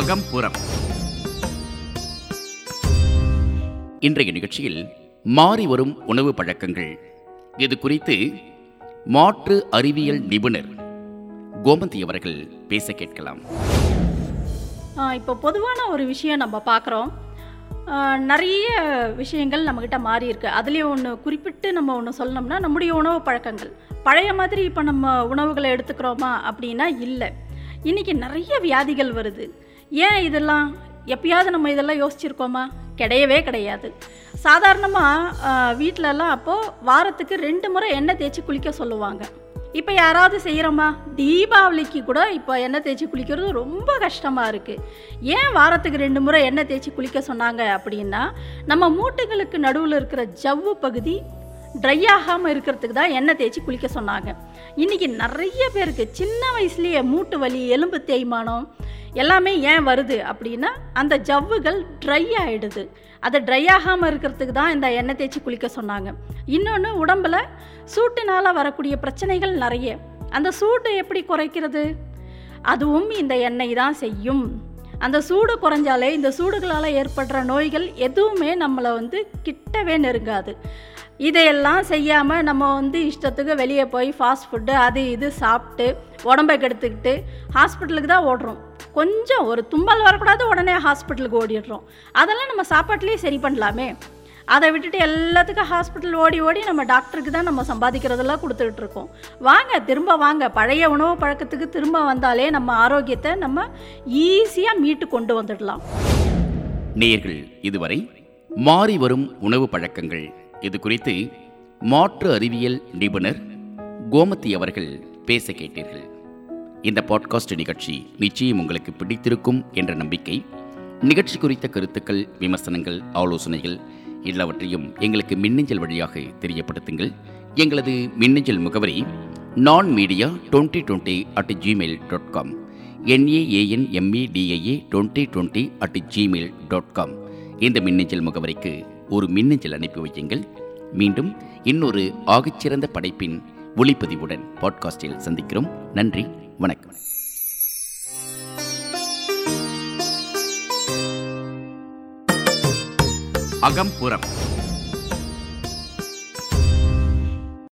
அகம்புறம் இன்றைய நிகழ்ச்சியில் மாறி வரும் உணவு பழக்கங்கள். இது குறித்து மாற்று அறிவியல் நிபுணர் கோமதி அவர்கள் பேச கேட்கலாம். இப்போ பொதுவான ஒரு விஷயம் நம்ம பார்க்குறோம். நிறைய விஷயங்கள் நம்மக்கிட்ட மாறி இருக்கு. அதுலேயும் ஒன்று குறிப்பிட்டு நம்ம ஒன்று சொல்லணும்னா நம்முடைய உணவு பழக்கங்கள். பழைய மாதிரி இப்போ நம்ம உணவுகளை எடுத்துக்கிறோமா அப்படின்னா இல்லை. இன்றைக்கி நிறைய வியாதிகள் வருது. ஏன் இதெல்லாம் எப்பயாவது நம்ம இதெல்லாம் யோசிச்சிருக்கோமா? கிடையவே கிடையாது. சாதாரணமாக வீட்டிலலாம் அப்போது வாரத்துக்கு ரெண்டு முறை எண்ணெய் தேய்ச்சி குளிக்க சொல்லுவாங்க. இப்போ யாராவது செய்கிறோமா தீபாவளிக்கு கூட இப்போ எண்ணெய் தேய்ச்சி குளிக்கிறது ரொம்ப கஷ்டமாக இருக்குது ஏன் வாரத்துக்கு ரெண்டு முறை எண்ணெய் தேய்ச்சி குளிக்க சொன்னாங்க அப்படின்னா நம்ம மூட்டைகளுக்கு நடுவில் இருக்கிற ஜவ்வு பகுதி ட்ரை ஆகாமல் இருக்கிறதுக்கு தான் எண்ணெய் தேய்ச்சி குளிக்க சொன்னாங்க. இன்றைக்கி நிறைய பேருக்கு சின்ன வயசுலேயே மூட்டு வலி எலும்பு தேய்மானம் எல்லாமே ஏன் வருது அப்படின்னா அந்த ஜவ்வுகள் ட்ரை ஆகிடுது அதை ட்ரை ஆகாமல் இருக்கிறதுக்கு தான் இந்த எண்ணெய் தேய்ச்சி குளிக்க சொன்னாங்க. இன்னொன்று உடம்புல சூட்டுனால் வரக்கூடிய பிரச்சனைகள் நிறைய. அந்த சூட்டை எப்படி குறைக்கிறது? அதுவும் இந்த எண்ணெய் தான் செய்யும். அந்த சூடு குறைஞ்சாலே இந்த சூடுகளால் ஏற்படுற நோய்கள் எதுவுமே நம்மளை வந்து கிட்டவே நெருங்காது. இதையெல்லாம் செய்யாமல் நம்ம வந்து இஷ்டத்துக்கு வெளியே போய் ஃபாஸ்ட் ஃபுட்டு அது இது சாப்பிட்டு உடம்பை கெடுத்துக்கிட்டு ஹாஸ்பிட்டலுக்கு தான் ஓடுறோம். கொஞ்சம் ஒரு தும்மல் வரக்கூடாது உடனே ஹாஸ்பிட்டலுக்கு ஓடிடுறோம். அதெல்லாம் நம்ம சாப்பாட்டிலேயே சரி பண்ணலாமே. அதை விட்டுட்டு எல்லாத்துக்கும் ஹாஸ்பிட்டல் ஓடி ஓடி நம்ம டாக்டருக்கு தான் நம்ம சம்பாதிக்கிறதெல்லாம் கொடுத்துக்கிட்டு இருக்கோம் வாங்க திரும்ப வாங்க. பழைய உணவு பழக்கத்துக்கு திரும்ப வந்தாலே நம்ம ஆரோக்கியத்தை நம்ம ஈஸியாக மீட்டு கொண்டு வந்துடலாம். நேர்கள் இதுவரை மாறி வரும் உணவு பழக்கங்கள். இது குறித்து மாற்று அறிவியல் நிபுணர் கோமதி அவர்கள் பேச கேட்டீர்கள். இந்த பாட்காஸ்ட் நிகழ்ச்சி நிச்சயம் உங்களுக்கு பிடித்திருக்கும் என்ற நம்பிக்கை. நிகழ்ச்சி குறித்த கருத்துக்கள் விமர்சனங்கள் ஆலோசனைகள் எல்லாவற்றையும் எங்களுக்கு மின்னஞ்சல் வழியாக தெரியப்படுத்துங்கள். எங்களது மின்னஞ்சல் முகவரி Naan media twenty twenty at Gmail dot com N A A N M E D I A twenty twenty at Gmail dot com இந்த மின்னஞ்சல் முகவரிக்கு ஒரு மின்னஞ்சல் அனுப்பி வையுங்கள். மீண்டும் இன்னொரு ஆகச்சிறந்த படைப்பின் ஒளிப்பதிவுடன் பாட்காஸ்டில் சந்திக்கிறோம். நன்றி வணக்கம். அகம்புறம்.